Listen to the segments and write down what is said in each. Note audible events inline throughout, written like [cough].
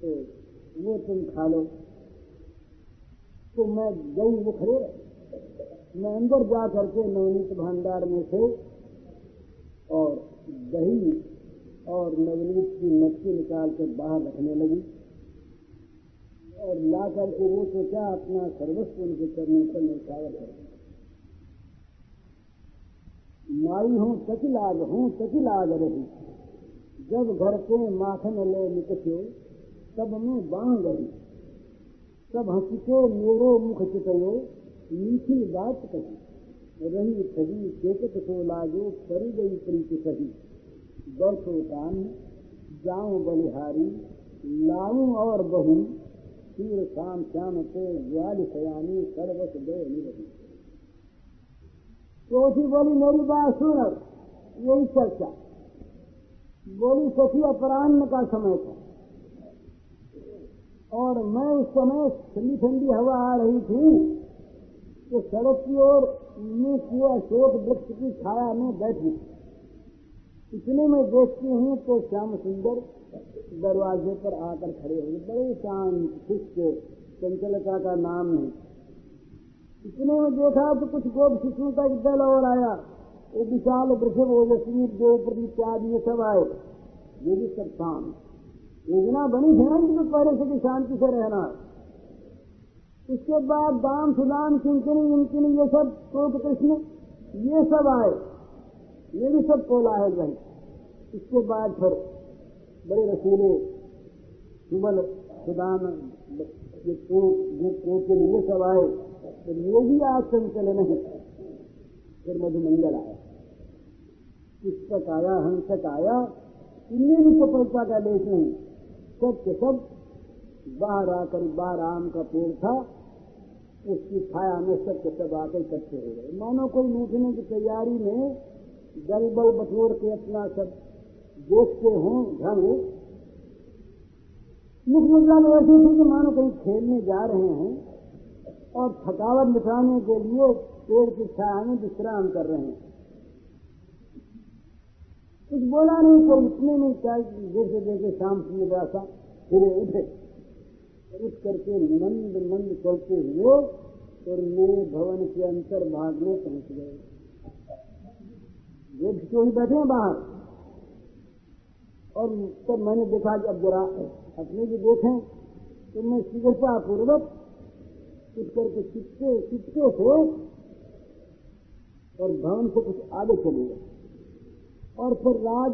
तो वो तुम खा लो। तो मैं गई रहे। मैं अंदर जा करके नवनीत भंडार में से और दही और नवनीत की मटकी निकाल कर बाहर रखने लगी और ला करके वो तो क्या अपना सर्वस्व उनके चरणों पर निकावर कर माई हूँ तकिलाग हूँ तकिलाग रही। जब घर के माखन ले निकचो तब मैं बांग गई सब हंसके मेरे मुख चितयो, मीठी बात कही। रही ठगी चेतक तो लागो परी गई प्रीति सही बैठो कान जाऊँ बलिहारी, लाऊं और बहू तीर शाम श्याम को ग्वाल सयानी सर्वस दो निरही। चौथी बोली, मेरी बात सुन, यही चर्चा। बोली सखी अपराह्न का समय था। और मैं उस समय ठंडी ठंडी हवा आ रही थी तो सड़क की ओर में किए अशोक वृक्ष की छाया में बैठी। इतने में देखती हूँ तो श्याम सुंदर दरवाजे पर आकर खड़े हुए। बड़े शांत, खुश, चंचलता का नाम है। इतने में देखा तो कुछ गोप शिशु का एक दल और आया। वो विशाल वृषभ ओजस्वी देव प्रति त्याग ये सब आए। ये भी सब शांत। योजना बनी थी ना इनको पहले से कि शांति से रहना। उसके बाद दाम सुदाम किंकिनी इंकिनी ये सब कोप कृष्ण, ये सब आए। ये भी सब कोलाहल रहे। इसके बाद फिर बड़े रसीले सुबल सुदान, ये कोप ये सब आए। तो ये भी आज चंचल नहीं फिर मधुमंगल आया। पुस्तक आया, हंसक आया। इनमें भी सफलता का लेश नहीं सब के सब बाहर आकर बाहर आम का पेड़ था, उसकी छाया में सब के सब आकर इकट्ठे हो गए। मानो कोई लूटने की तैयारी में दल बटोर के अपना सब देखते हों ढंग मुख मुद्रा में ऐसी थी कि मानो कहीं खेलने जा रहे हैं और थकावट मिटाने के लिए पेड़ की छाया में विश्राम कर रहे हैं। कुछ बोला नहीं कोई इतने में क्या जैसे जैसे शाम से निराशा फिर उठे। उठ करके मंद मंद चलते हुए और मेरे भवन के अंतर भाग में पहुँच गए। ये ही बैठे बाहर? और तब मैंने देखा कि अब जरा अपने भी देखें तो मैं शीघ्रता पूर्वक उठ करके चिपके चिपके से और भवन से कुछ आगे चले गए। और फिर राज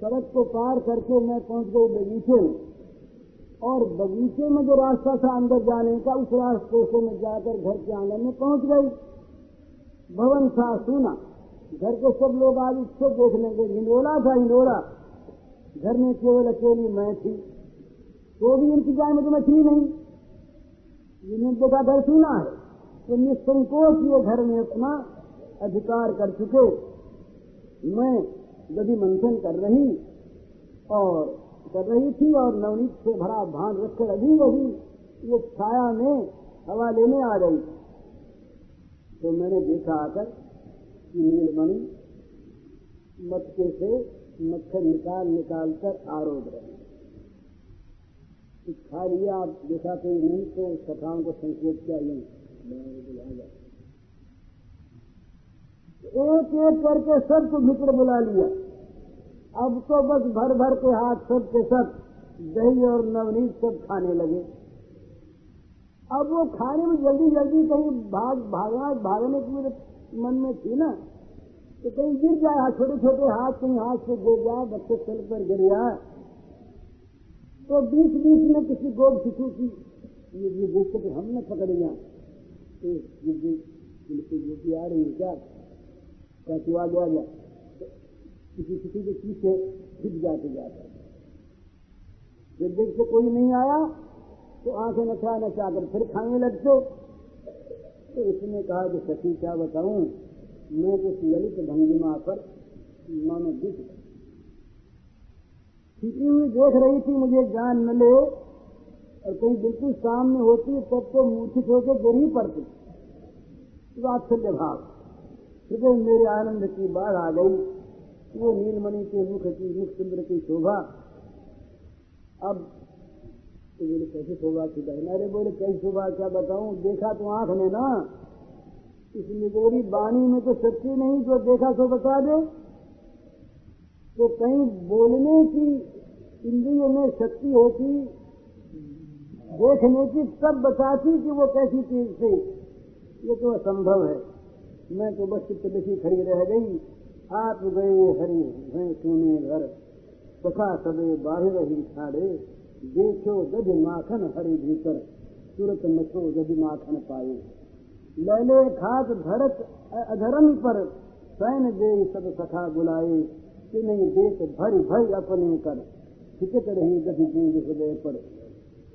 सड़क को पार करके मैं पहुँच गई बगीचे में। और बगीचे में जो रास्ता था अंदर जाने का, उस रास्ते से मैं जाकर घर के आँगन में पहुँच गई। भवन था सुना। घर के सब लोग आज उससे देखने के हिंडोला था, हिंडोला। घर में केवल अकेली मैं थी। तो भी इंतज़ार में तो मैं थी नहीं। इन्हें देखा घर सुना है। तो निसंकोच ये घर में अपना अधिकार कर चुके। मैं यदि मंथन कर रही और कर रही थी और नवनीत से भरा भान रखकर अभी वही वो छाया में हवा लेने आ गई तो मैंने देखा आकर कि नीलमणि मटके से मक्खन निकाल निकाल कर आरोप रहे। खा लिया आप देखा तो नहीं तो कथाओं को संकेत किया नहीं एक एक करके सबको भीतर बुला लिया अब तो बस भर भर के हाथ सब के सब दही और नवनीत सब खाने लगे अब वो खाने में जल्दी जल्दी कहीं भाग भागना भागने की मेरे मन में थी ना तो कहीं गिर जाए छोटे छोटे हाथ कहीं हाथ से गिर जाए बच्चे चल कर गिर जाए तो बीच बीच में किसी गोद शिशु की ये ये देख के हमने पकड़ लिया तो ये बिल्कुल आ रही है क्या आ गया तो किसी किसी के पीछे छिप जाते जाता जब देख से कोई नहीं आया तो आँखें नचा नचा कर फिर खाने लगते तो। इसने कहा कि, सखी, क्या बताऊँ? मैं कुछ ललित भंगिमा पर मानो दिख छिपी हुई देख रही थी, मुझे जान न ले और कहीं बिल्कुल सामने होती, तब तो मूर्छित होकर गिर ही पड़ती। वात्सल्य भाव हृदय मेरे आनंद की बाढ़ आ गई। वो नीलमणि के मुख की मुख सुंदर की शोभा। अब तो बोले, कैसे शोभा की बहन अरे बोले, कैसी शोभा, क्या बताऊँ? देखा तो आँख ने ना। इसलिए मेरी वाणी में तो शक्ति नहीं, जो देखा सो बता दे। तो कहीं बोलने की इंद्रियों में शक्ति होती, देखने की सब बताती कि वो कैसी चीज़ थी। ये तो असंभव है। मैं तो बस चित्त लिखी खड़ी रह गई। आप गए हरि हैं सुने घर। तथा सबे बाहर ही छाड़े देखो जज माखन हरि भीतर। तुरत मचो जज माखन पाए। लैले खाक धड़क अधरम पर। सैन दे सब सखा बुलाए। कि नहीं देख भरी भरी अपने कर। चिकट रही गति गूंज हृदय पर।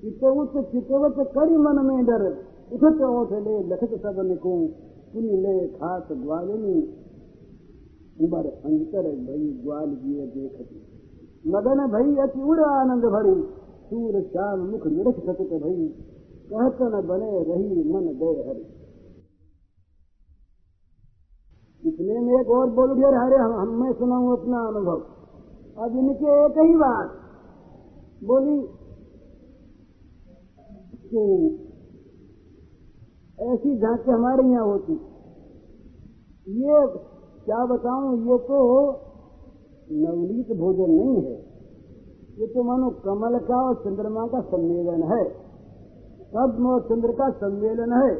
चितवत चितवत करी मन में डर। उठत ओठ ले लखत सब निको। पुनि ले खास ग्वालिनी। उमर अंतर भई ग्वाल जिए देखती। मगन भई अति उड़ आनंद भरी। सूर श्याम मुख निरख सकित भई। कहत न बने रही मन गए हरि इतने में एक और बोल दिया हरे हम, हम मैं सुनाऊं अपना अनुभव? अब इनके एक ही बात। बोली ऐसी झांकी हमारे यहाँ होती। ये क्या बताऊँ, ये तो नवनीत भोजन नहीं है। ये तो मानो कमल का और चंद्रमा का सम्मेलन है। पद्म और चंद्र का सम्मेलन है।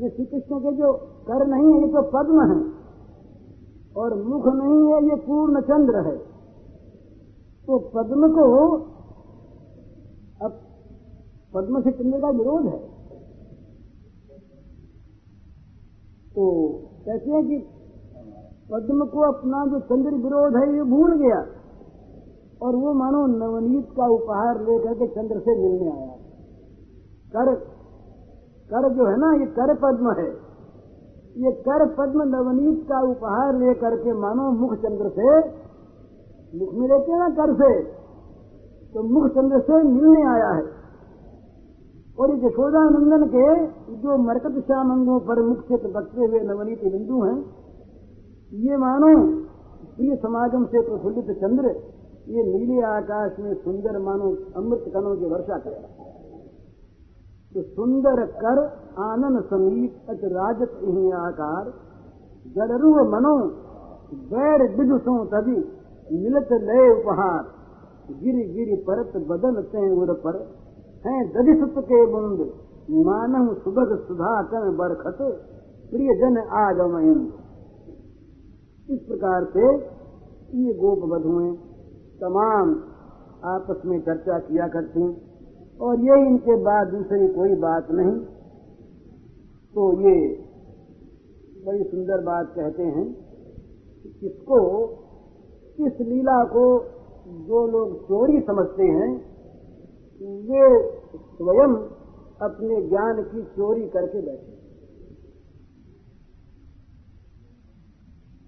ये श्री कृष्ण के जो कर नहीं है, ये तो पद्म है। और मुख नहीं है, ये पूर्ण चंद्र है। तो पद्म को अब पद्म से चंद्र का विरोध है। तो कहते हैं कि पद्म को अपना जो चंद्र विरोध है, ये भूल गया। और वो मानो नवनीत का उपहार लेकर के चंद्र से मिलने आया। कर कर जो है ना, ये कर पद्म है। ये कर पद्म नवनीत का उपहार लेकर के मानो मुख चंद्र से, मुख में लेते ना कर से तो मुख चंद्र से मिलने आया है। और ये यशोदानंदन के जो मरकत श्याम अंगों पर मुख चित्र बचते हुए नवनीत बिंदु हैं, ये मानो प्रिय समागम से प्रफुल्लित चंद्र, ये नीले आकाश में सुंदर मानो अमृत कणों की वर्षा कर तो सुंदर कर आनंद समीप अच राजत ही आकार जड़रू मनो बैर विदुषों तभी मिलत लय उपहार, गिरी गिरी परत बदन ते उर पर। हैं दधि सुत के बुंद। मानव सुबह सुधा कर बरखत प्रिय जन आज आगमयंद इस प्रकार से ये गोप बधुएँ तमाम आपस में चर्चा किया करती और ये इनके बाद दूसरी कोई बात नहीं। तो ये बड़ी सुंदर बात कहते हैं कि किसको इस लीला को जो लोग चोरी समझते हैं वे स्वयं अपने ज्ञान की चोरी करके बैठे।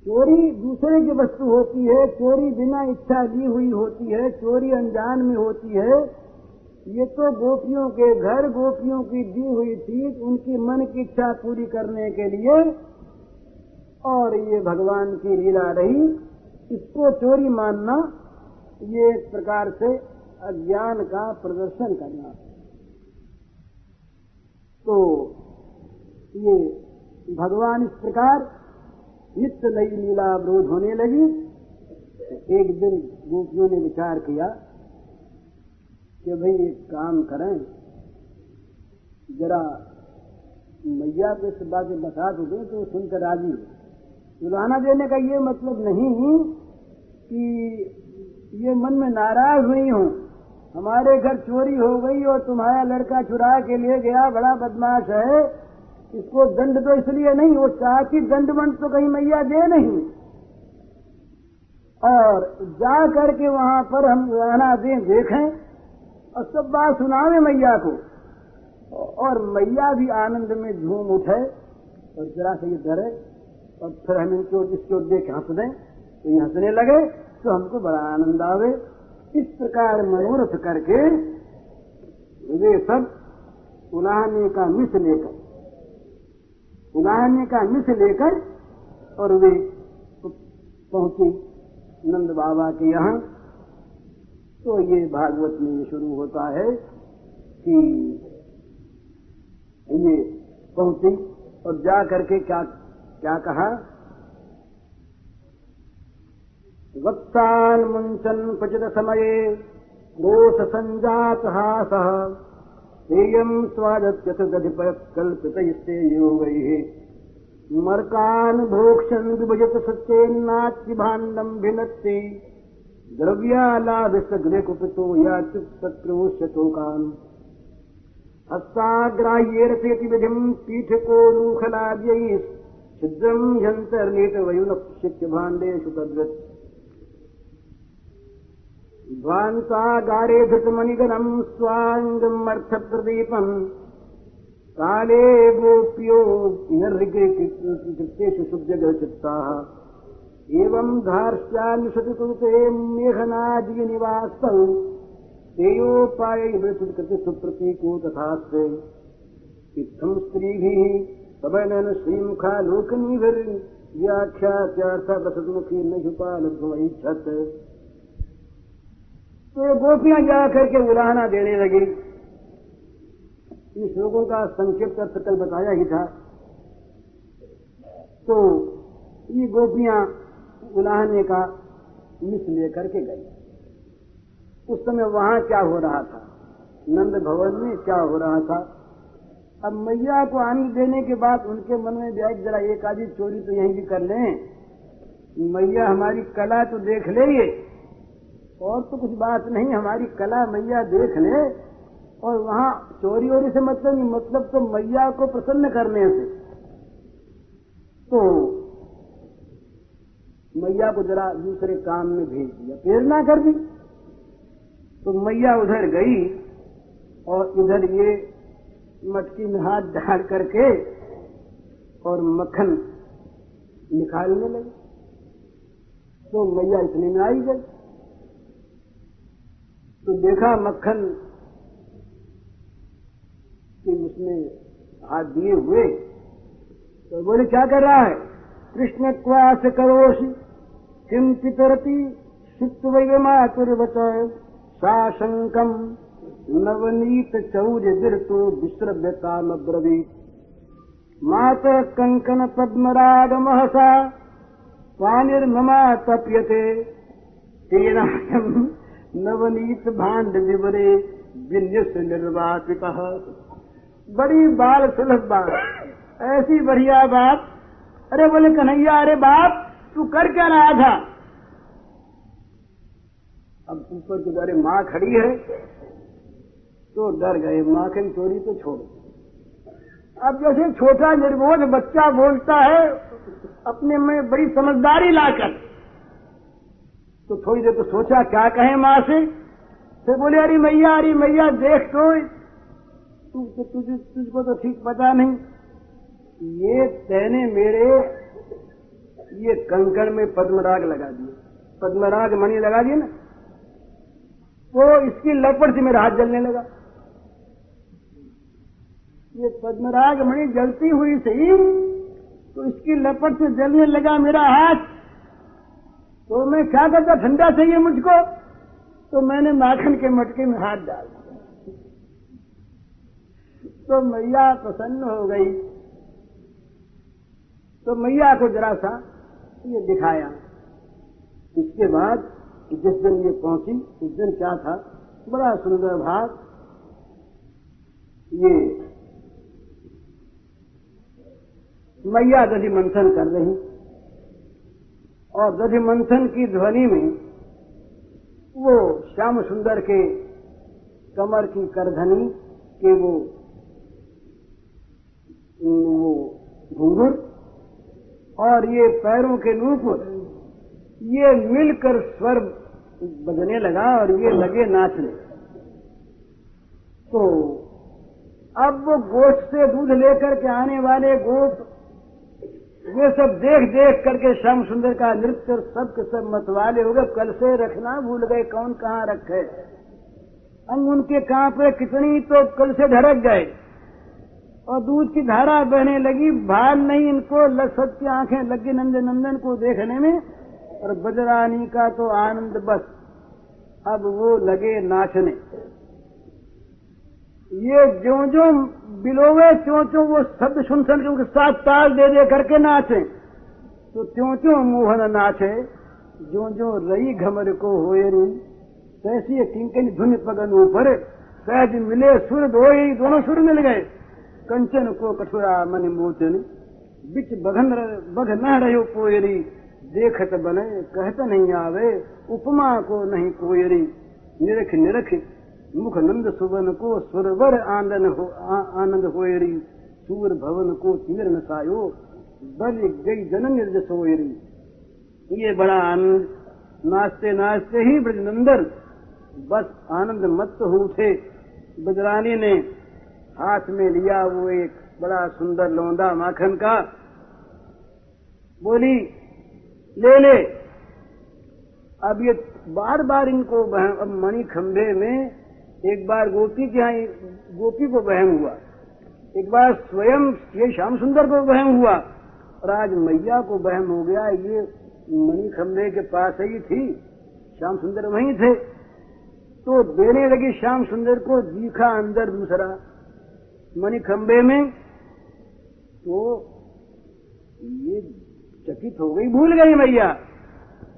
चोरी दूसरे की वस्तु होती है, चोरी बिना इच्छा ली हुई होती है, चोरी अनजान में होती है। ये तो गोपियों के घर, गोपियों की दी हुई चीज़, उनकी मन की इच्छा पूरी करने के लिए। और ये भगवान की लीला रही। इसको चोरी मानना ये एक प्रकार से अज्ञान का प्रदर्शन करना। तो ये भगवान इस प्रकार नित्य नई लीला अवरोध होने लगी। एक दिन गोपियों ने विचार किया कि भाई एक काम करें, जरा मैया को इस बात बता तो दें तो सुनकर राज़ी हो। सुलाना देने का ये मतलब नहीं कि ये मन में नाराज़ हुई हूँ। हमारे घर चोरी हो गई और तुम्हारा लड़का चुरा के लिए गया, बड़ा बदमाश है। इसको दंड तो इसलिए नहीं, वो चाहती दंड वंड तो कहीं मैया दे नहीं। और जा करके वहाँ पर हम रहना दें, देखें, और सब बात सुनावे मैया को। और मैया भी आनंद में झूम उठे, और जरा से ये डरे, और फिर हम इनको इसको देख हंस दें तो ये हंसने लगे तो हमको बड़ा आनंद आवे। इस प्रकार मनोरथ करके वे सब उलाहने का मिस लेकर, उलाहने का मिस लेकर और वे पहुँचे नंद बाबा के यहाँ। तो ये भागवत में शुरू होता है कि ये पहुँची और जा करके क्या क्या कहा? वक्तान मुंचन क्वचित समये क्रोश संजात हास तेयम स्वादत्यथ दधिप कल्पित योगैः। मर्कान् भोक्षन् विभजत सत्येन्नाच्य भाण्डम् भिनत्ति द्रव्यालाभिस्तग्रे कुपितो याचुक्तक्रोश्यतोकान् हस्ताग्राह्ये रचयति विधिम् पीठको नूखलाद्यैः छिद्रम् ह्यन्तर्नीटवयुनक्षित्य भाण्डेषु तद्वत्। ध्वान्तागारे धृतमणिगणम् स्वाङ्गम् अर्थप्रदीपम् काले गोप्यो नृगृतेषु शुभ्यगचित्ताः एवम् धार्ष्यान्विषति कृते मेघनादिनिवासौ तेयोपायैवृतकृति सुप्रतीको तथास्ते। इत्थम् स्त्रीभिः सबनन श्रीमुखालोकनीभिर्व्याख्यात्यार्थप्रसन्मुखी न युपालभ्यमैच्छत् तो गोपियाँ जाकर के उलाहना देने लगी। इन श्लोकों का संक्षिप्त अर्थ कल बताया ही था। तो ये गोपियाँ उलाहने का मिस लेकर के गई। उस समय वहाँ क्या हो रहा था? नंद भवन में क्या हो रहा था? अब मैया को आनंद देने के बाद उनके मन में ब्याज जरा एक आधी चोरी तो यहीं भी कर लें। मैया हमारी कला तो देख ले ये और तो कुछ बात नहीं, हमारी कला मैया देख ले। और वहाँ चोरी वोरी से मतलब नहीं मतलब तो मैया को प्रसन्न करने से। तो मैया को जरा दूसरे काम में भेज दिया प्रेरणा कर दी। तो मैया उधर गई और इधर ये मटकी में हाथ डाल करके और मक्खन निकालने लगी। तो मैया इतने में आई गई। तो देखा मक्खन कि उसने हाथ दिए हुए तो बोले, क्या कर रहा है? कृष्ण क्वास करोषि किम पितरती सुत्व मातुर्वच साशंकम नवनीत चौर्य गिरतो विश्रव्यताम ब्रवीत। मात कंकन पद्मराग महसा, पानिर्ममा तप्यते तेनायम नवनीत भांड विवरे विन्यस कहा बड़ी बाल सुलभ बात, ऐसी बढ़िया बात। अरे बोले कन्हैया, अरे बाप, तू कर क्या रहा था? अब ऊपर के द्वारे माँ खड़ी है तो डर गए। माँ की चोरी तो छोड़ अब जैसे छोटा निर्बोध बच्चा बोलता है, अपने में बड़ी समझदारी लाकर। तो थोड़ी देर तो सोचा, क्या कहे माँ से? फिर बोले, अरे मैया अरे मैया, देख तो। तू तुझ, तुझको तो ठीक पता नहीं। ये तेने मेरे, ये कंकड़ में पद्मराग लगा दिए। पद्मराग मणि लगा दिए ना? तो इसकी लपट से मेरा हाथ जलने लगा। ये पद्मराग मणि जलती हुई सही तो इसकी लपट से जलने लगा मेरा हाथ। तो मैं क्या करता, ठंडा चाहिए मुझको? तो मैंने माखन के मटके में हाथ डाल दिया। तो मैया प्रसन्न हो गई। तो मैया को जरा सा ये दिखाया। इसके बाद जिस दिन ये पहुँची, उस दिन क्या था? बड़ा सुंदर भाग। ये मैया दधि मंथन कर रही। और दधि मंथन की ध्वनि में वो श्याम सुंदर के कमर की करधनी के वो वो घुंघुर और ये पैरों के नूप, ये मिलकर स्वर बजने लगा और ये लगे नाचने। तो अब वो गोष्ठ से दूध लेकर के आने वाले गोप वे सब देख देख करके श्याम सुंदर का नृत्य और सब के सब मतवाले हो गए। कल से रखना भूल गए, कौन कहाँ रखे? अंग उनके कहाँ पे कितनी तो कल से धड़क गए। और दूध की धारा बहने लगी, भान नहीं इनको, लसत की आँखें लगी नंदन नंदन को देखने में, और बजरानी का तो आनंद बस। अब वो लगे नाचने। ये जो जो बिलोवे त्यों त्यों वो शब्द सुन सुन के उनके साथ ताल दे दे करके नाचे। तो त्यों त्यों मोहन नाचे जो जो रही घमर को होएरी तैसी किंकन धुन पगन ऊपर, सहज मिले सुर दो दोनों सुर मिल गए। कंचन को कठोरा मन मोचन, बिच बघन बघ न रहो पोयरी देखत बने, कहत नहीं आवे, उपमा को नहीं कोयरी निरख निरख मुख नंद सुवन को सुरवर आनंद हो आनंद होयरी सूर भवन को तीर नसायो, बल गई जन निर्ज सोयरी ये बड़ा आनंद, नाचते नाचते ही ब्रजनंदन बस आनंद मत हो उठे। बजरानी ने हाथ में लिया वो एक बड़ा सुंदर लौंदा माखन का। बोली, ले ले। अब ये बार बार इनको मणि खंभे में एक बार गोपी के यहाँ, गोपी को वहम हुआ। एक बार स्वयं ये श्याम सुंदर को वहम हुआ। और आज मैया को वहम हो गया। ये मणि खंभे के पास ही थी। श्याम सुंदर वहीं थे। तो देने लगी श्याम सुंदर को जीखा अंदर दूसरा मणि खंभे में। तो ये चकित हो गई। भूल गई मैया।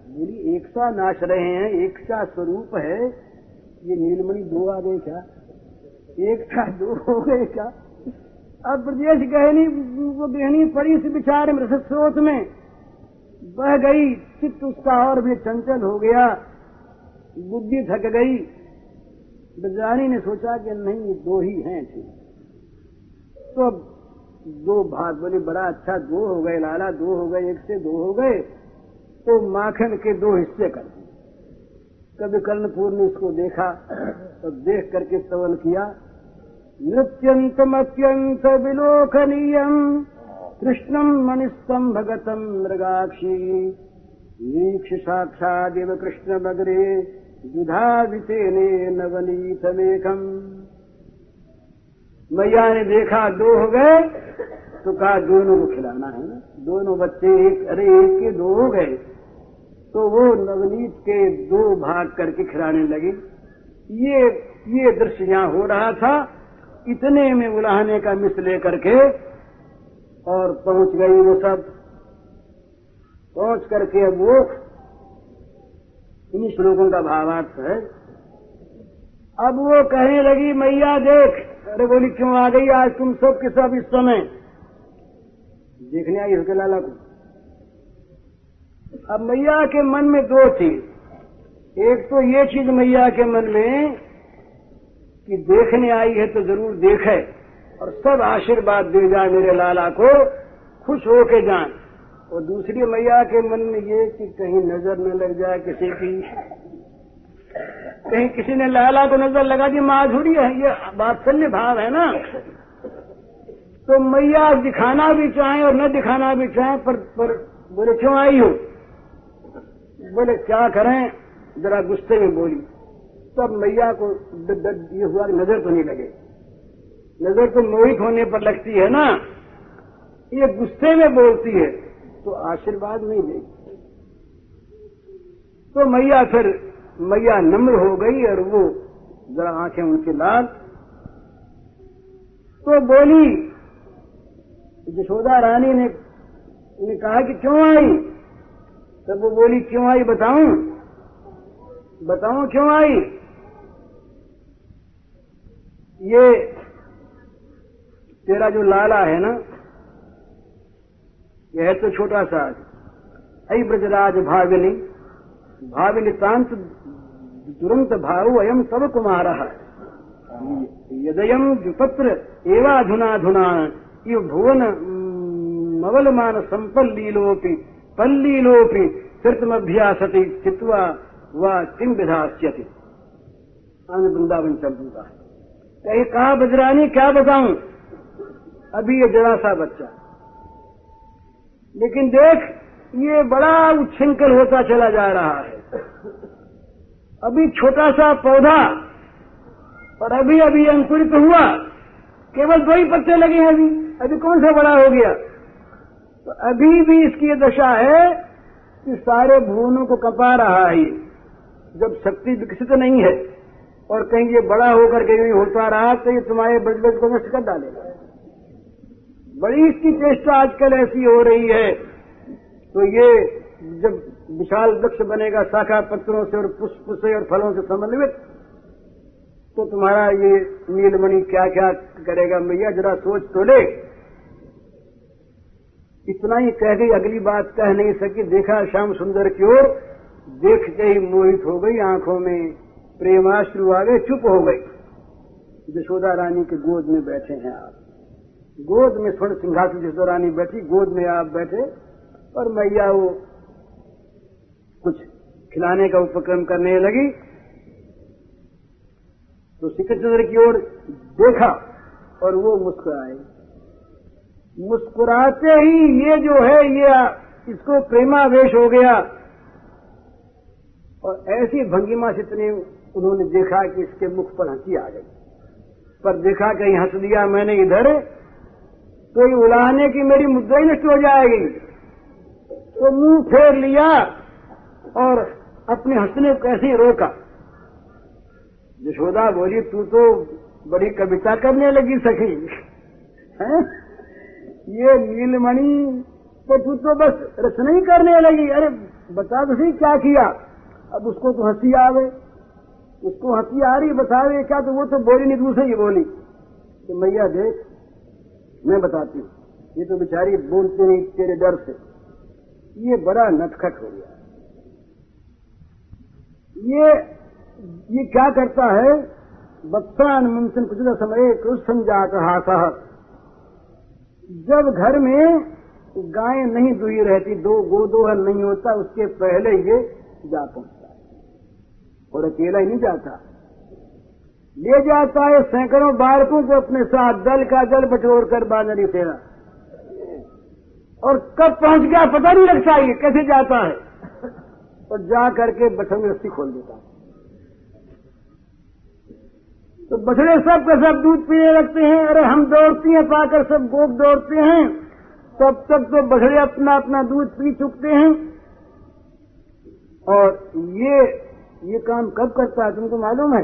बोली एक सा नाच रहे हैं एक सा स्वरूप है। ये नीलमणि दो आ गए क्या एक था दो हो गए क्या अब प्रदेश गहनी वो गहनी पड़ी इस विचार में स्रोत में। बह गई, चित्त उसका और भी चंचल हो गया। बुद्धि थक गई। ब्रजानी ने सोचा कि नहीं, ये दो ही हैं ठीक तो अब दो भाग बोले बड़ा अच्छा दो हो गए, लाला दो हो गए, एक से दो हो गए। तो माखन के दो हिस्से कर दिए। कभी कर्णपुर ने इसको देखा तो देख करके स्तवन किया। नृत्यंतम अत्यंत विलोकनीय कृष्णम मनिस्तम भगतम मृगाक्षी। वीक्ष साक्षादिव कृष्ण दुधा वितेने नवनीतमेकम। मैया ने देखा, दो हो गए तो कहा, दोनों को खिलाना है दोनों बच्चे एक, अरे, एक के दो हो गए। तो वो नवनीत के दो भाग करके खिलाने लगी। ये ये दृश्य यहाँ हो रहा था। इतने में उलाहने का मिस लेकर के और पहुँच गई वो सब। पहुँच करके अब वो इन श्लोकों का भावार्थ है। अब वो कहने लगी, मैया देख, अरे बोली, क्यों आ गई? आज तुम सब के सब इस समय। देखने आई उसके लाला को? अब मैया के मन में दो चीज़। एक तो ये चीज़ मैया के मन में कि देखने आई है तो ज़रूर देखे और सब आशीर्वाद दे जाए मेरे लाला को खुश हो के जाए। और दूसरी मैया के मन में ये कि कहीं नज़र न लग जाए किसी की। कहीं किसी ने लाला को नज़र लगा दी माधुरी है ये बात्सल्य भाव है ना। तो मैया दिखाना भी चाहे और न दिखाना भी चाहे पर, पर बोले क्यों आई हो? बोले क्या करें? जरा गुस्से में बोली। तब मैया को ये हुआ नज़र तो नहीं लगे। नज़र तो मोहित होने पर लगती है ना? ये गुस्से में बोलती है तो आशीर्वाद नहीं देगी। तो मैया फिर मैया नम्र हो गई और वो जरा आँखें उनके लाल। तो बोली यशोदा रानी ने, ने कहा कि क्यों आई? तब वो बोली, क्यों आई, बताऊँ? बताऊँ क्यों आई? ये तेरा जो लाला है ना यह है तो छोटा सा अई ब्रजराज भाविनी भाविनी तांत दुरंत भाव अयम सब कुमार। यदयम द्विपत्र एवाधुनाधुना, इव भुवन मवलमान संपल्लीलोपी। पल्लीलोपी कृतमभ्यासति चित्वा व किम विधास्यति? आनंद वृंदावन चंपू है कहीं कहा बजरानी, क्या बताऊँ? अभी ये जरा सा बच्चा। लेकिन देख, ये बड़ा उच्छृंखल होता चला जा रहा है। अभी छोटा सा पौधा और अभी अभी अंकुरित हुआ। केवल दो ही पत्ते लगे हैं अभी। अभी कौन सा बड़ा हो गया? तो अभी भी इसकी दशा है कि सारे भुवनों को कपा रहा है ये। जब शक्ति विकसित नहीं है और कहीं ये बड़ा होकर के यूँ होता रहा तो ये तुम्हारे बजबज को नष्ट कर डालेगा। बड़ी इसकी चेष्टा आजकल ऐसी हो रही है। तो ये जब विशाल वृक्ष बनेगा शाखा पत्रों से और पुष्प से और फलों से समन्वित तो तुम्हारा ये नीलमणि क्या क्या करेगा मैया, जरा सोच तो ले। इतना ही कह गई, अगली बात कह नहीं सकी। देखा श्याम सुंदर की ओर, देखते ही मोहित हो गई आँखों में, प्रेमाश्रु आ गए, चुप हो गई। यशोदा रानी के गोद में बैठे हैं आप। गोद में स्वर्ण सिंहासन जिस रानी बैठी, गोद में आप बैठे, और मैया वो कुछ खिलाने का उपक्रम करने लगी। तो चंद्र की ओर देखा, और वो मुस्कुराए मुस्कुराते ही ये जो है, ये इसको प्रेमावेश हो गया। और ऐसी भंगिमा से इतने उन्होंने देखा कि इसके मुख पर हँसी आ गई। पर देखा कहीं हंस दिया, मैंने इधर तो ये उलाहने की मेरी मुद्रा ही नष्ट हो जाएगी। तो मुँह फेर लिया और अपने हंसने को कैसे रोका। यशोदा बोली, तू तो बड़ी कविता करने लगी सखी, है? ये नीलमणि तो तू तो बस रचना ही करने लगी। अरे, बता तो सही क्या किया? अब उसको तो हँसी आ गए उसको हँसी आ रही, बता रही, क्या तो वो तो बोली नहीं, दूसरे ही बोली। कि मैया देख, मैं बताती हूँ, ये तो बेचारी बोलते नहीं, तेरे डर से। ये बड़ा नटखट हो गया। ये ये क्या करता है? बत्सान मुमसिन कुछ समय कुछ समझा कहा जब घर में गाय नहीं दुई रहती, दो गोदोहन नहीं होता, उसके पहले ये जा पहुँचता है। और अकेला ही नहीं जाता। ले जाता है सैकड़ों बालकों को अपने साथ दल का दल बटोर कर बानरी फेरा और कब पहुँच गया पता नहीं लगता ये कैसे जाता है। [laughs] और जा करके बछड़ रस्सी खोल देता तो बछड़े सब का सब दूध पीने लगते हैं, अरे हम दौड़ती हैं, पाकर सब गोप दौड़ते हैं। तब तक तो बछड़े अपना अपना दूध पी चुकते हैं। और ये ये काम कब करता है तुमको मालूम है?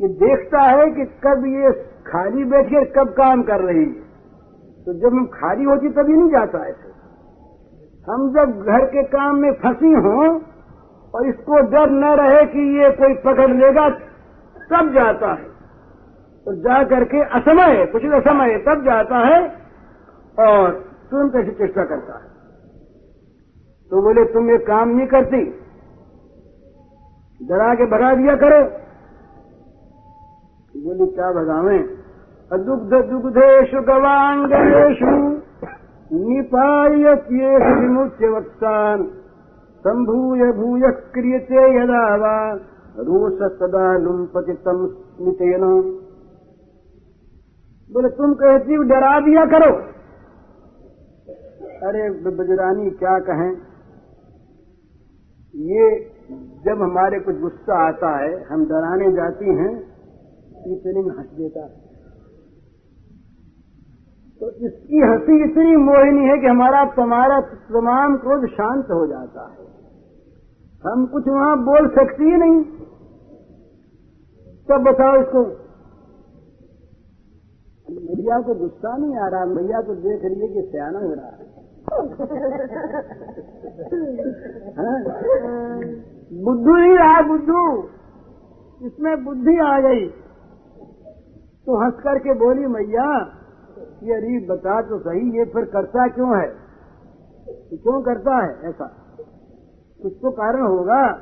ये देखता है कि कब ये खाली बैठे कब काम कर रही है। तो जब हम खाली होती तभी नहीं जाता ऐसे हम जब घर के काम में फंसी हों और इसको डर न रहे कि ये कोई पकड़ लेगा तब जाता है। तो जा करके असमय, कुछ असमय, तब जाता है और तुरंत ऐसी चेष्टा करता है। तो बोले, तुम ये काम नहीं करती। डरा के भगा दिया करो। बोले, क्या भगावे? दुग्ध दुग्धेशु गवांगेशु निपायत्येषु विमुच्य वत्सान संभूय भूय क्रियते यदा रोष सदा लुम्पति तम स्मितेन। बोले, तुम कहती हो डरा दिया करो। अरे, बजरानी, क्या कहें? ये जब हमारे कुछ गुस्सा आता है, हम डराने जाती हैं इतने हंस देता है। तो इसकी हँसी इतनी मोहिनी है कि हमारा, तुम्हारा, तमाम क्रोध शांत हो जाता है। हम कुछ वहाँ बोल सकती ही नहीं। तब बताओ इसको भैया को गुस्सा नहीं आ रहा, भैया को देख रही है कि सियाना हो रहा है। हाँ? बुद्धू ही रहा, बुद्धू। इसमें बुद्धि आ गई। तो हंस करके बोली, मैया, ये अरे बता तो सही, ये फिर करता क्यों है? क्यों करता है? ऐसा। कुछ तो कारण होगा।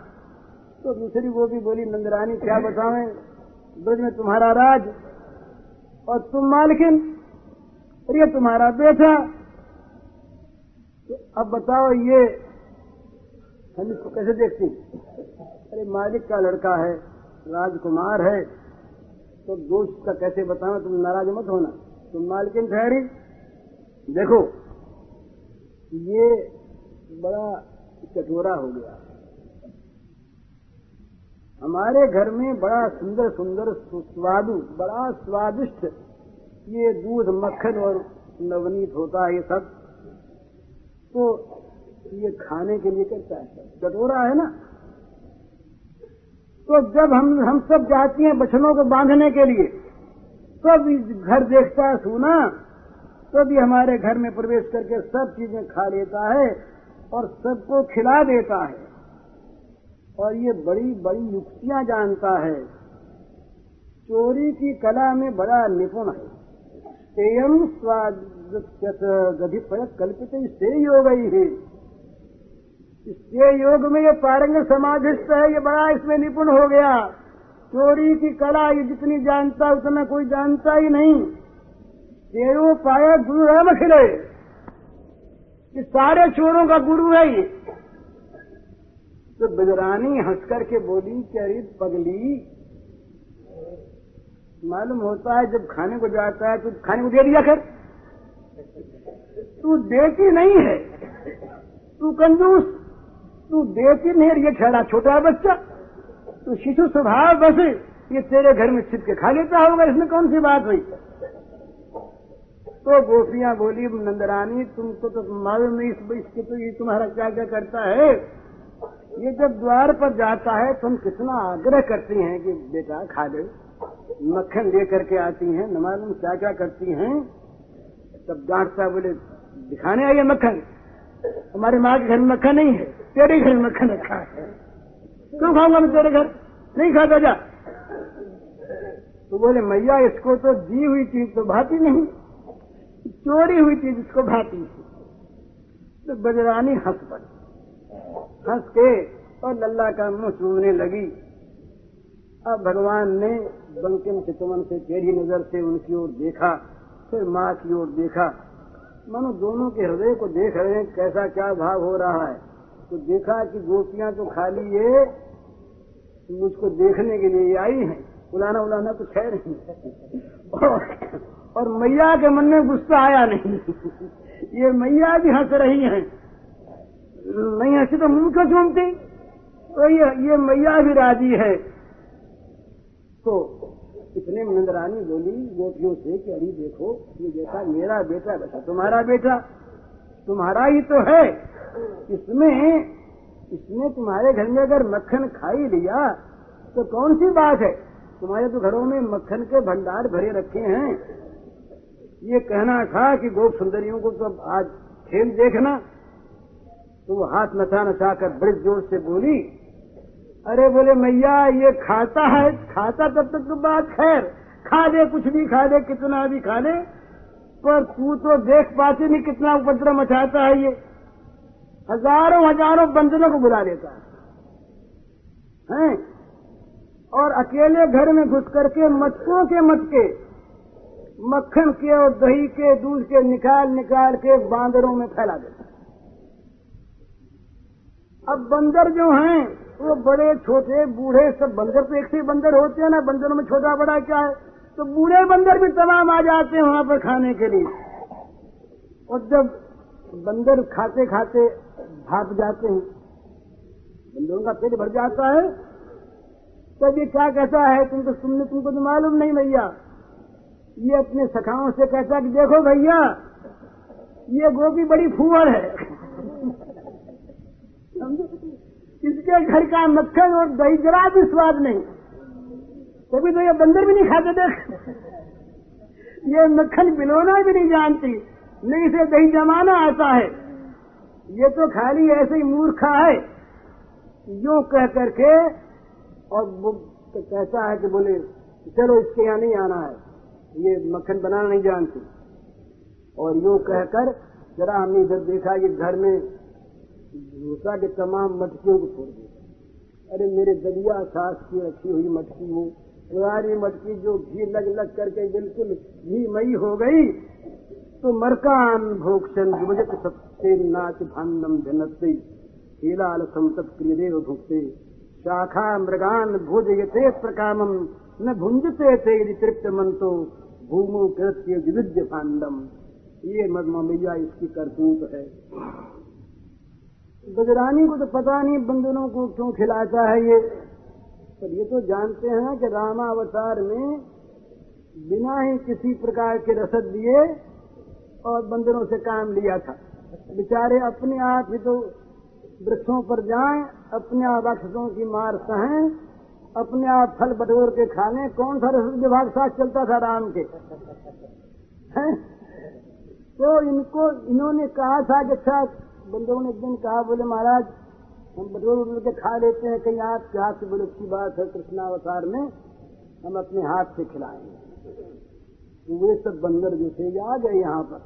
तो दूसरी वो भी बोली, नंदरानी, क्या बतावे ब्रज में तुम्हारा राज और तुम मालकिन और ये तुम्हारा बेटा। तो अब बताओ ये, हम इसको कैसे देखते अरे मालिक का लड़का है, राजकुमार है तो दोष का कैसे बताना तुम नाराज़ मत होना। तुम मालकिन ठहरी। देखो, ये बड़ा कटोरा हो गया। हमारे घर में बड़ा सुंदर सुंदर सुस्वादु, बड़ा स्वादिष्ट ये दूध मक्खन और नवनीत होता है ये सब। तो ये खाने के लिए करता है। कटोरा है ना? तो जब हम हम सब जाती हैं बछनों को बांधने के लिए सब घर देखता है सोना, तभी हमारे घर में प्रवेश करके सब चीज़ें खा लेता है और सबको खिला देता है। और ये बड़ी बड़ी युक्तियाँ जानता है। चोरी की कला में बड़ा निपुण है। तेयम स्वादिपय कल्पित से ही है। इसके योग में ये पारंग समाधिस्थ है, ये बड़ा इसमें निपुण हो गया। चोरी की कला ये जितनी जानता, उतना कोई जानता ही नहीं। तेरो पाया गुरु राम खिले कि सारे चोरों का गुरु है ये। तो बजरानी हंस करके बोली कि पगली। मालूम होता है जब खाने को जाता है तो खाने को दे दिया कर। तू देती नहीं है। तू कंजूस। तू देती नहीं ये ठहरा छोटा बच्चा। तू शिशु स्वभाव बस ये तेरे घर में छिप के खा लेता होगा। इसमें कौन सी बात हुई? तो गोपियाँ बोली, नंदरानी तुमको तो मालूम नहीं इस इसके तो ये तुम्हारा क्या क्या करता है? ये जब द्वार पर जाता है तुम कितना आग्रह करती हैं कि बेटा खा ले। मक्खन लेकर के आती हैं, न मालूम क्या क्या करती हैं। तब डांटता बोले, दिखाने आइए मक्खन। हमारे माँ के घर में मक्खन नहीं है, तेरे घर में मक्खन रखा है। क्यों खाऊँगा मैं तेरे घर? नहीं खाता जा। तो बोले, मैया, इसको तो दी हुई चीज़ तो भाती नहीं। चोरी हुई चीज़ इसको भाती तो बजरानी हंस पड़ी। हंस के और लल्ला का मुँह चूमने लगी। अब भगवान ने बंकिम चितवन से टेढ़ी नज़र से उनकी ओर देखा फिर माँ की ओर देखा। मानो दोनों के हृदय को देख रहे हैं कैसा क्या भाव हो रहा है। तो देखा कि गोपियाँ तो खाली ये मुझको देखने के लिए आई हैं। उलाना उलाना तो खैर नहीं और, और मैया के मन में गुस्सा आया नहीं। ये मैया भी हंस रही हैं। नहीं हँसी तो मुँह क्यों चूमती तो ये ये मैया भी राज़ी है। तो इतने नंदरानी बोली, गोपियों से कि अरे देखो, ये बेटा मेरा बेटा बेटा तुम्हारा बेटा, तुम्हारा ही तो है। इसमें, इसने तुम्हारे घर में अगर मक्खन खाई लिया तो कौन सी बात है? तुम्हारे तो घरों में मक्खन के भंडार भरे रखे हैं। ये कहना था कि गोप सुंदरियों को तो आज खेल देखना। तो वो हाथ नचा नचा कर बड़े ज़ोर से बोली, अरे बोले मैया, ये खाता है, खाता तब तक तो बात खैर। खा दे कुछ भी खा दे कितना भी खा ले, पर तू तो देख पाती नहीं कितना उपद्रव मचाता है ये। हज़ारों हज़ारों बंदरों को बुला लेता है। हैं? और अकेले घर में घुस करके, मटकों के मटके, मक्खन के और दही के दूध के निकाल निकाल के बांदरों में फैला देता अब बंदर जो हैं, वो बड़े, छोटे, बूढ़े, सब बंदर तो एक से बंदर होते हैं ना, बंदरों में छोटा बड़ा क्या है? तो बूढ़े बंदर भी तमाम आ जाते हैं वहाँ पर खाने के लिए। और जब बंदर खाते खाते भाग जाते हैं, बंदरों का पेट भर जाता है, तब ये क्या कहता है, तुम तो तुमने तुमको तो मालूम नहीं भैया। ये अपने सखाओं से कहता कि देखो भैया, ये गोभी बड़ी फूवर है। इसके घर का मक्खन और दही जरा भी स्वाद नहीं। तभी तो ये बंदर भी नहीं खाते, देख। ये मक्खन बिलोना भी नहीं जानती, नहीं इसे दही जमाना आता है। ये तो खाली ऐसे ही मूर्खा है। यूँ कह करके, और वो कहता है कि बोले, चलो इसके यहाँ नहीं आना है। ये मक्खन बनाना नहीं जानती। और यूँ कहकर जरा हमने इधर देखा कि घर में घुसा के तमाम मटकियों को छोड़ दिया अरे मेरे दरिया सास की रखी हुई मटकी वो पुरानी मटकी जो घी लग लग करके बिल्कुल घी मई हो गई तो मरकान भोक्षण जुबजत सत्य नाच भान्नम जनते हीलाल संतत क्रियदेव भुक्ते। शाखा मृगान भोजयते प्रकामम, न भुंजते थे यदि तृप्त मंतो, भूमो कृत्य विविध्य भांडम ये मदमैया इसकी करतूत है। बजरानी को तो पता नहीं बंदरों को क्यों खिलाता है ये। पर ये तो जानते हैं कि रामावतार में बिना ही किसी प्रकार के रसद दिए और बंदरों से काम लिया था। बेचारे अपने आप ही तो वृक्षों पर जाएँ, अपने आप राक्षसों की मार सहें, अपने आप फल बटोर के खा लें। कौन सा रसद विभाग साथ चलता था राम के? हैं? तो इनको, इन्होंने कहा था कि अच्छा बंदों ने एक दिन कहा, बोले, महाराज, हम बटोर बटोर के खा लेते हैं, कहीं आपके हाथ से बोले, अच्छी बात है, कृष्णावतार में हम अपने हाथ से खिलाएँगे। तो वे सब बंदर जो थे आ गए यहाँ पर।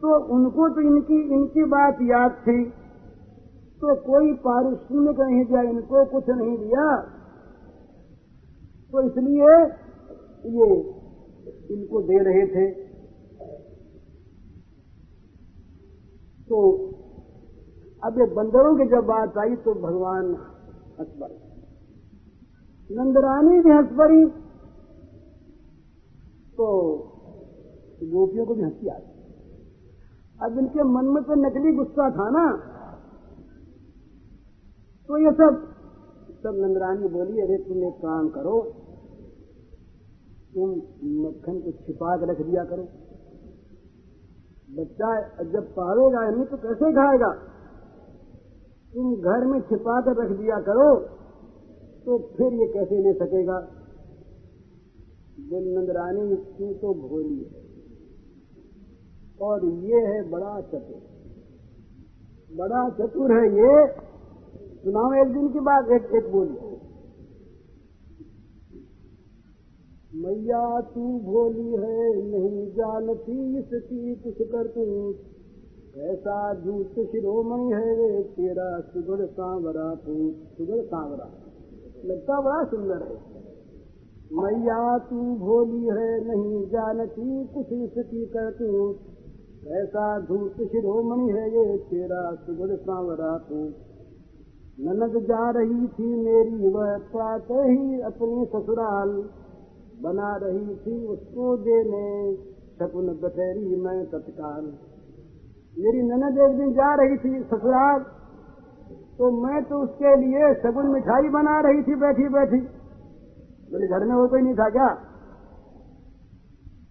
तो उनको तो इनकी इनकी बात याद थी। तो कोई पारिश्रमिक नहीं दिया, इनको कुछ नहीं दिया। तो इसलिए ये इनको दे रहे थे। तो अब ये बंदरों की जब बात आई तो भगवान हंस पड़े। नंदरानी भी हंस पड़ी तो गोपियों को भी हँसी आ गई। अब इनके मन में तो नकली गुस्सा था ना। तो ये सब सब नंदरानी बोली, अरे तुम एक काम करो, तुम मक्खन को छिपा के रख दिया करो। बच्चा जब पावेगा नहीं तो कैसे खाएगा? तुम घर में छिपा कर रख दिया करो तो फिर ये कैसे ले सकेगा? बोल, नंदरानी, तू तो भोली है। और ये है बड़ा चतुर। बड़ा चतुर है ये। सुनाओ एक दिन की बात, एक एक बोली मैया, तू भोली है, नहीं जानती इसकी कुछ कर तू। कैसा झूठ शिरोमणि है वे, तेरा सुगढ़ सांवरा पूत सुगढ़ सांवरा लगता बड़ा सुंदर है। मैया, तू भोली है, नहीं जानती कुछ इसकी कर तू। कैसा धूत शिरोमणि है ये तेरा सुगढ़ सांवरा पूत ननद जा रही थी मेरी, वह प्रातः ही अपने ससुराल। बना रही थी उसको देने। शकुन बटेरी मैं तत्काल मेरी ननद एक दिन जा रही थी ससुराल तो मैं तो उसके लिए शगुन मिठाई बना रही थी, बैठी बैठी। बोले, घर में वो कोई नहीं था क्या?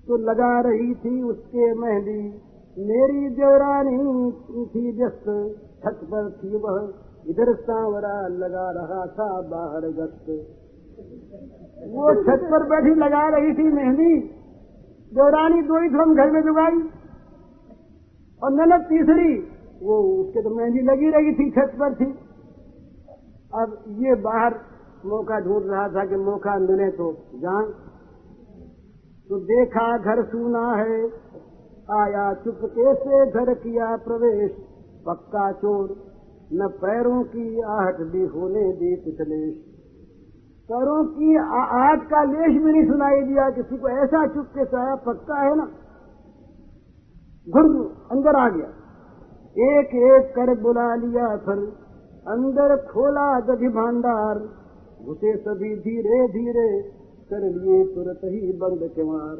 तो लगा रही थी उसके मेहंदी। मेरी देवरानी थी व्यस्त छत पर थी वह। इधर सांवरा लगा रहा था बाहर गस्त। वो छत पर बैठी लगा रही थी मेहंदी देवरानी दो ही हम घर में जुगाई, और ननद तीसरी, वो उसके तो मेहंदी लगी रही थी, छत पर थी। अब ये बाहर मौका ढूंढ रहा था कि मौका मिले तो जान तो देखा घर सूना है, आया चुपके से घर किया प्रवेश, पक्का चोर, न पैरों की आहट भी होने दी कुचलेश पैरों की आहट का लेश भी नहीं सुनाई दिया। किसी को ऐसा चुप के साया पकता है ना। घुर अंदर आ गया। एक एक कर बुला लिया फिर अंदर खोला दधि भांडार। घुसे सभी धीरे धीरे। कर लिए तुरंत ही बंद किवार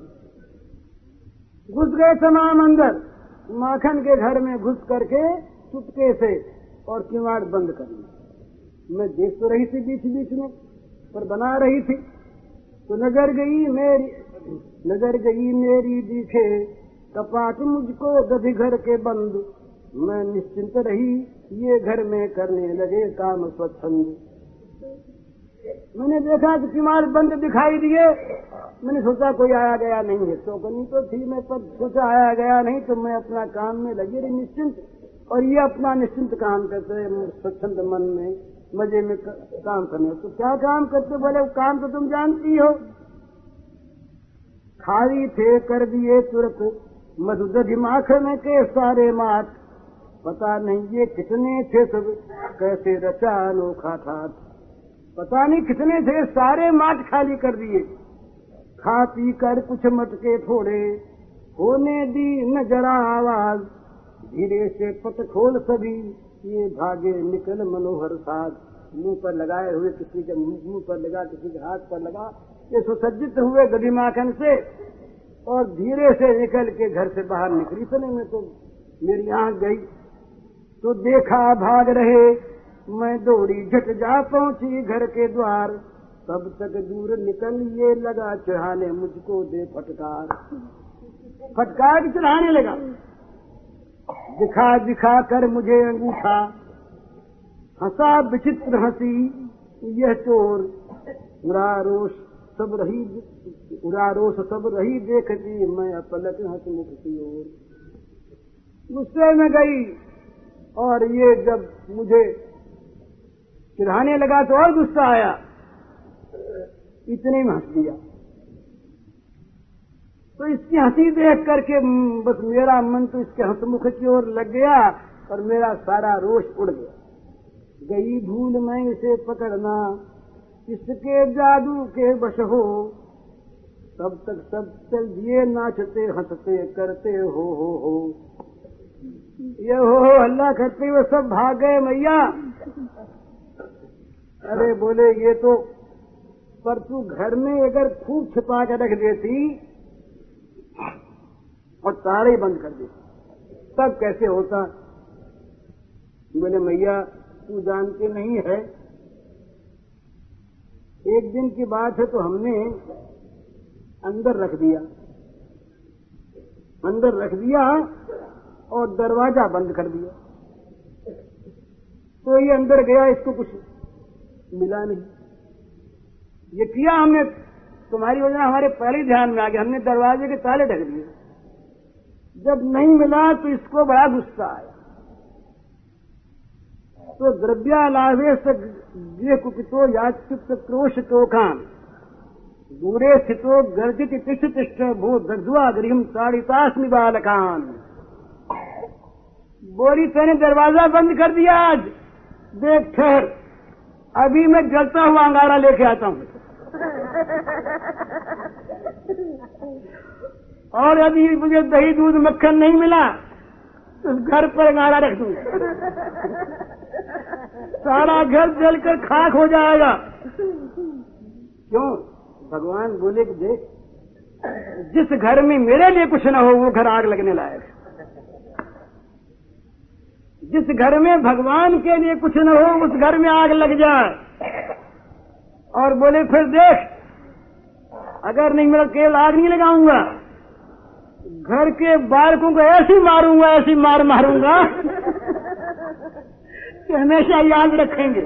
घुस गए तमाम अंदर। माखन के घर में घुस करके चुपके से और किवाड़ बंद कर लिया मैं देख तो रही थी बीच बीच में। पर बना रही थी। तो नज़र गई मेरी, नज़र गई मेरी दिखे। कपाट मुझको गधि घर के बंद। मैं निश्चिंत रही, ये घर में करने लगे काम स्वच्छंद। मैंने देखा कि किमार बंद दिखाई दिए। मैंने सोचा, कोई आया गया नहीं है। चौकनी तो थी मैं, पर सोचा, आया गया नहीं तो मैं अपना काम में लगी रही निश्चिंत। और ये अपना निश्चिंत काम करते स्वच्छंद मन में। मज़े में काम करने। तो क्या काम करते बोले काम तो तुम जानती हो। खाली थे, कर दिए तुरंत मधुदधि माखन के सारे मात पता नहीं ये कितने थे सब, कैसे रचा अनोखा था। पता नहीं कितने थे, सारे माट खाली कर दिए। खा पी कर कुछ मटके फोड़े। होने दी न जरा आवाज़। धीरे से पट खोल सभी। ये भागे, निकल मनोहर साथ मुँह पर लगाए हुए किसी के मुँह पर लगा, किसी के हाथ पर लगा। ये सुसज्जित हुए गदी माखन से और धीरे से निकल के घर से बाहर निकली। इतने में तो मेरी आँख गई। तो देखा, भाग रहे। मैं दौड़ी, झट जा पहुँची घर के द्वार। तब तक दूर निकल ये लगा, चढ़ाने मुझको दे फटकार। फटकार चढ़ाने लगा? दिखा दिखा कर मुझे अंगूठा। हंसा विचित्र हँसी, यह चोर। उड़ा रोष सब रही उड़ा रोष सब रही देखती, मैं अपलक हसमुख की ओर। गुस्से में गई, और ये जब मुझे चिढ़ाने लगा तो और गुस्सा आया। इतने में हंस दिया। तो इसकी हँसी देख करके बस मेरा मन तो इसके हंसमुख की ओर लग गया और मेरा सारा रोष उड़ गया। गई भूल मैं इसे पकड़ना इसके जादू के बश हो? तब तक सब चल दिए नाचते, हँसते, करते, हो हो हो। ये हो हो हल्ला करते हुए सब भाग गए मैया। अरे बोले, ये तो पर तू घर में अगर खूब छिपा के रख देती और तारे बंद कर देती तब कैसे होता? बोले मैया, तू जानते नहीं है। एक दिन की बात है तो हमने अंदर रख दिया। अंदर रख दिया और दरवाज़ा बंद कर दिया। तो ये अंदर गया, इसको कुछ मिला नहीं। ये किया हमने? तुम्हारी योजना हमारे पहले ध्यान में आ गया। हमने दरवाजे के ताले ढक दिए। जब नहीं मिला तो इसको बड़ा गुस्सा आया। तो द्रव्यालावेश गृह कुपितो याचित क्रोश टोकान दूरे स्थितो गर्जित तिष्ठ तिष्ठ भू दग्धुआ गृह ताड़ितास्मि बालकान। बोली, तेने दरवाज़ा बंद कर दिया आज। देख ठहर। अभी मैं जलता हुआ अंगारा लेके आता हूँ। [laughs] और यदि मुझे दही दूध मक्खन नहीं मिला तो घर पर अंगारा रख दूँगा। सारा घर जलकर खाक हो जाएगा। क्यों? भगवान बोले कि देख, जिस घर में मेरे लिए कुछ न हो, वो घर आग लगने लायक जिस घर में भगवान के लिए कुछ न हो, उस घर में आग लग जाए। और बोले, फिर देख, अगर नहीं, मेरा केवल आग नहीं लगाऊँगा, घर के बालकों को ऐसी मारूँगा, ऐसी मार मारूँगा कि हमेशा याद रखेंगे।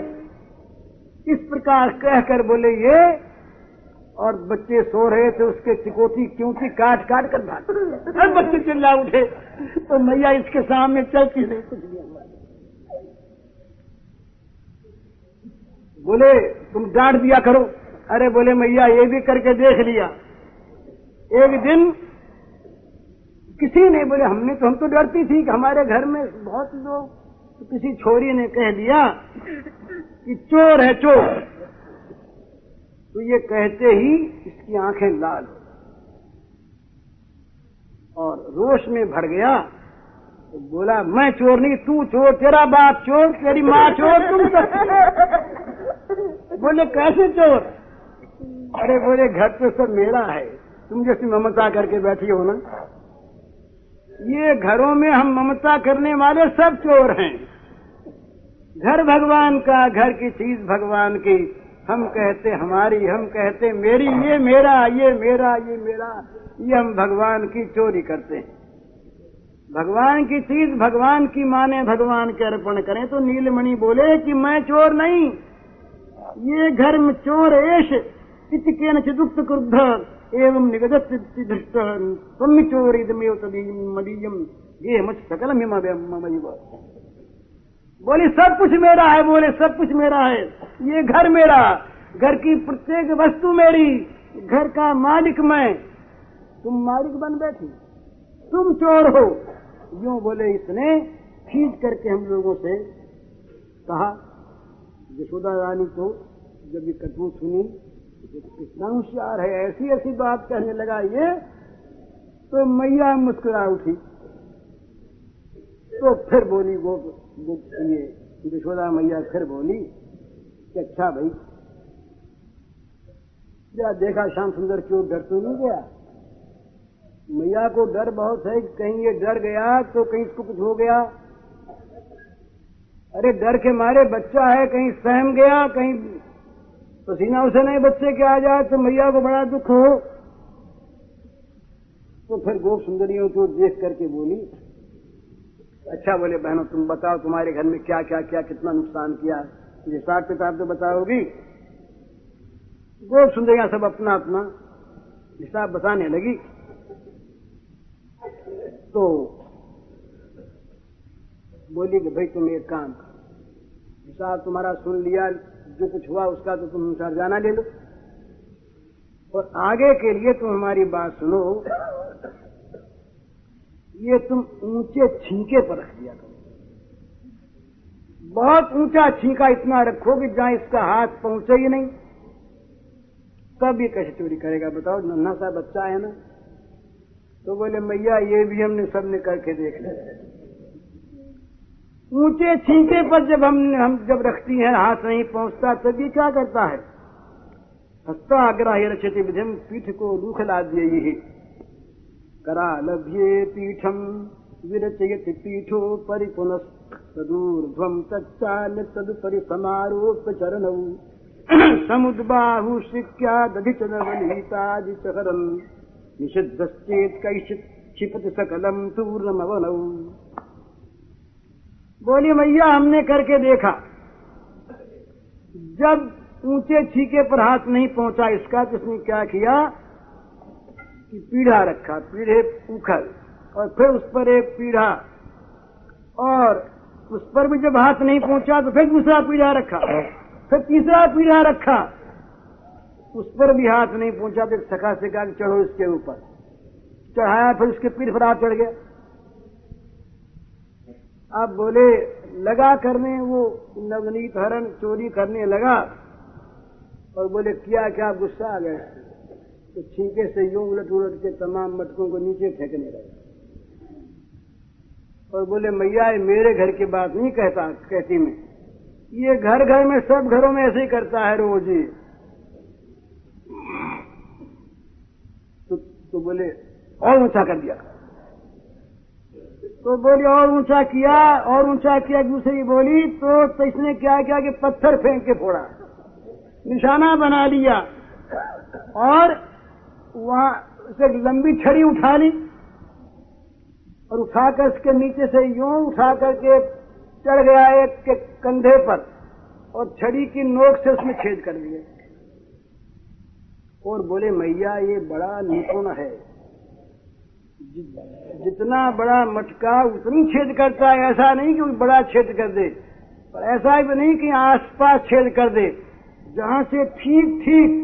इस प्रकार कहकर बोले, ये और बच्चे सो रहे थे, उसके चिकोटी क्योंकि काट काट कर भाग बच्चे चिल्ला उठे तो मैया इसके सामने चलती नहीं। कुछ बोले, तुम डांट दिया करो। अरे बोले, मैया, ये भी करके देख लिया। एक दिन किसी ने बोले, हमने तो हम तो डरती थी कि हमारे घर में बहुत लोग, किसी छोरी ने कह दिया कि चोर है चोर। तो ये कहते ही इसकी आँखें लाल और रोष में भर गया। तो बोला, मैं चोर नहीं, तू चोर, तेरा बाप चोर, तेरी माँ चोर, तुम बोले, कैसे चोर? अरे बोले घर तो सब मेरा है। तुम जैसी ममता करके बैठी हो ना। ये घरों में हम ममता करने वाले सब चोर हैं। घर भगवान का, घर की चीज़ भगवान की। हम कहते, हमारी, हम कहते, मेरी, ये मेरा ये मेरा ये मेरा। ये हम भगवान की चोरी करते हैं। भगवान की चीज़ भगवान की माने भगवान के अर्पण करें तो नीलमणि बोले कि मैं चोर नहीं। ये घर में चोर एश न चिदुक्त क्रुद्ध, एवं निगदत दृष्ट तुम चोर इदमेव तदीयम ये मच सकल बोले, सब कुछ मेरा है, बोले, सब कुछ मेरा है। ये घर मेरा, घर की प्रत्येक वस्तु मेरी, घर का मालिक मैं। तुम मालिक बन बैठी, तुम चोर हो। यूँ बोले इसने, खींच करके हम लोगों से कहा, यशोदा रानी को जब ये कटू सुनी कितना होशियार है ऐसी ऐसी बात कहने लगा ये तो मैया मुस्कुरा उठी। तो फिर बोली, वो ये यशोदा मैया फिर बोली कि अच्छा भाई देखा श्याम सुंदर क्यों डर तो नहीं गया? मैया को डर बहुत है कहीं ये डर गया तो कहीं इसको कुछ हो गया। अरे डर के मारे बच्चा है, कहीं सहम गया, कहीं पसीना उसे नहीं बच्चे के आ जाए तो मैया को बड़ा दुख हो। तो फिर गोप सुंदरियों को देख करके बोली अच्छा बोले बहनों, तुम बताओ तुम्हारे घर में क्या क्या क्या कितना नुकसान किया? हिसाब किताब तो बताओगी? गोप सुंदरिया सब अपना अपना हिसाब बताने लगी। तो बोली कि भाई तुम एक काम हिसाब तुम्हारा सुन लिया, जो कुछ हुआ उसका तो तुम अनुसार जाना ले लो। और आगे के लिए तुम हमारी बात सुनो। ये तुम ऊँचे छींके पर रख दिया करो। बहुत ऊँचा छींका इतना रखो कि जहाँ इसका हाथ पहुँचे ही नहीं। तब ये कैसे चोरी करेगा, बताओ, नन्हा सा बच्चा है ना। तो बोले, मैया, ये भी हमने सबने करके देख लिया ऊँचे छींके पर जब हम हम जब रखती हैं, हाथ नहीं पहुँचता तब ये क्या करता है? हस्ता आग्रह रचती विधिम पीठ को रूख ला दिए ही करा लभ्ये पीठम विरचयत पीठो परिपुनस्तदूर्ध्वम तच्चाल तदुपरि समारोप चरण [clears throat] समुद्बाहु शिक्यादधिचनवनीतादिचहरम निषिद्धश्चेत कैश्चित क्षिपत सकलम तूर्णमवनौ। बोली मैया, हमने करके देखा। जब ऊँचे छीके पर हाथ नहीं पहुँचा, इसका तो उसने क्या किया? कि पीढ़ा रखा, पीढ़े उखल, और फिर उस पर एक पीढ़ा। और उस पर भी जब हाथ नहीं पहुँचा तो फिर दूसरा पीढ़ा रखा, फिर तीसरा पीढ़ा रखा। उस पर भी हाथ नहीं पहुँचा तो सखा से कहा चढ़ो इसके ऊपर। चढ़ाया, फिर उसके पीठ पर हाथ चढ़ गया। अब बोले, लगा करने, वो नवनीत हरण चोरी करने लगा। और बोले, किया क्या गुस्सा आ गया तो छींके से यूँ उलट उलट के तमाम मटकों को नीचे फेंकने लगा। और बोले, मैया मेरे घर की बात नहीं कहता, कहती मैं। ये घर घर में, सब घरों में ऐसे ही करता है रोज। तो, तो बोले और ऊँचा कर दिया। तो बोली और ऊँचा किया और ऊँचा किया दूसरी बोली तो, तो इसने क्या किया कि पत्थर फेंक के फोड़ा। निशाना बना लिया। और वहाँ से लंबी छड़ी उठा ली। और उठाकर उसके नीचे से यूँ उठा करके चढ़ गया एक के कंधे पर और छड़ी की नोक से उसमें छेद कर दिए और बोले, मैया, ये बड़ा निपुण है। जितना बड़ा मटका, उतनी छेद करता है। ऐसा नहीं कि बड़ा छेद कर दे, पर ऐसा भी नहीं कि आसपास छेद कर दे। जहाँ से ठीक ठीक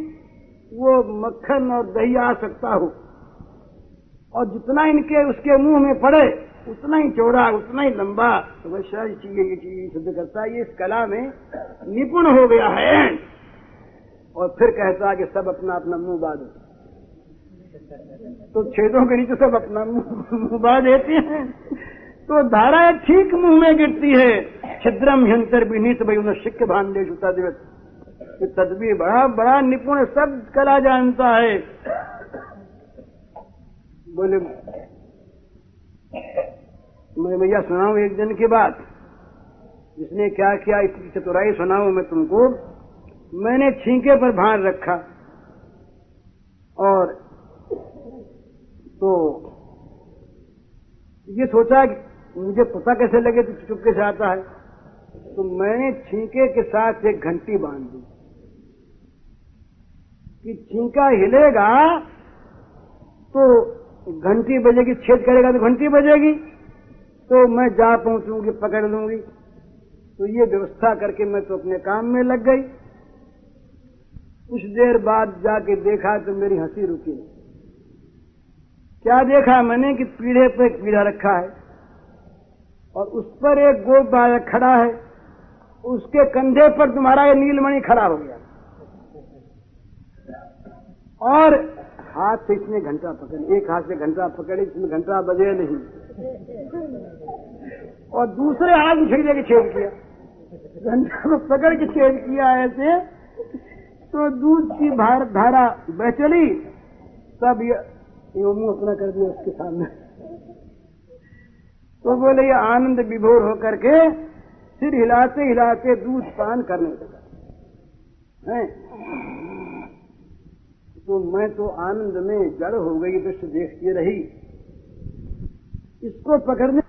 वो मक्खन और दही आ सकता हो। और जितना इनके उसके मुँह में पड़े, उतना ही चौड़ा, उतना ही लंबा। तो चीज़ें ये चीज़ सिद्ध करता है, ये इस कला में निपुण हो गया है। और फिर कहता कि सब अपना अपना मुँह बांधो तो छेदों के नीचे सब अपना मुँह बाँध देते हैं। तो धारा ठीक मुँह में गिरती है। छिद्रम हिंतर विनीत भाई उन्हें सिक्ख भान जुता दिवस। तदबीर बड़ा बड़ा निपुण सब कला जानता है। बोले मैं भैया सुनाऊ एक दिन की बात। जिसने क्या किया, इसकी चतुराई सुनाऊ मैं तुमको। मैंने छींके पर भार रखा और तो ये सोचा कि मुझे पता कैसे लगे तो चुपके से आता है तो मैंने छींके के साथ एक घंटी बाँध दी कि छींका हिलेगा तो घंटी बजेगी, छेद करेगा तो घंटी बजेगी तो मैं जा पहुंचूँगी, पकड़ लूँगी। तो ये व्यवस्था करके मैं तो अपने काम में लग गई। कुछ देर बाद जाके देखा तो मेरी हँसी रुकी नहीं। क्या देखा मैंने कि पीढ़े पर एक पीढ़ा रखा है और उस पर एक गोप बालक खड़ा है, उसके कंधे पर तुम्हारा ये नीलमणि खड़ा हो गया। और हाथ से इसने घंटा पकड़, एक हाथ से घंटा पकड़े, इसमें घंटा बजे नहीं। और दूसरे हाथ में छड़ी छेद किया। घंटा को पकड़ के छेद किया ऐसे तो दूध की भार धारा बह चली सब ये मुँह अपना कर दिया उसके सामने। तो बोले, ये आनंद विभोर होकर के सिर हिलाते हिलाते दूध पान करने लगा। है? तो मैं तो आनंद में जड़ हो गई दृश्य देखती रही। इसको पकड़ने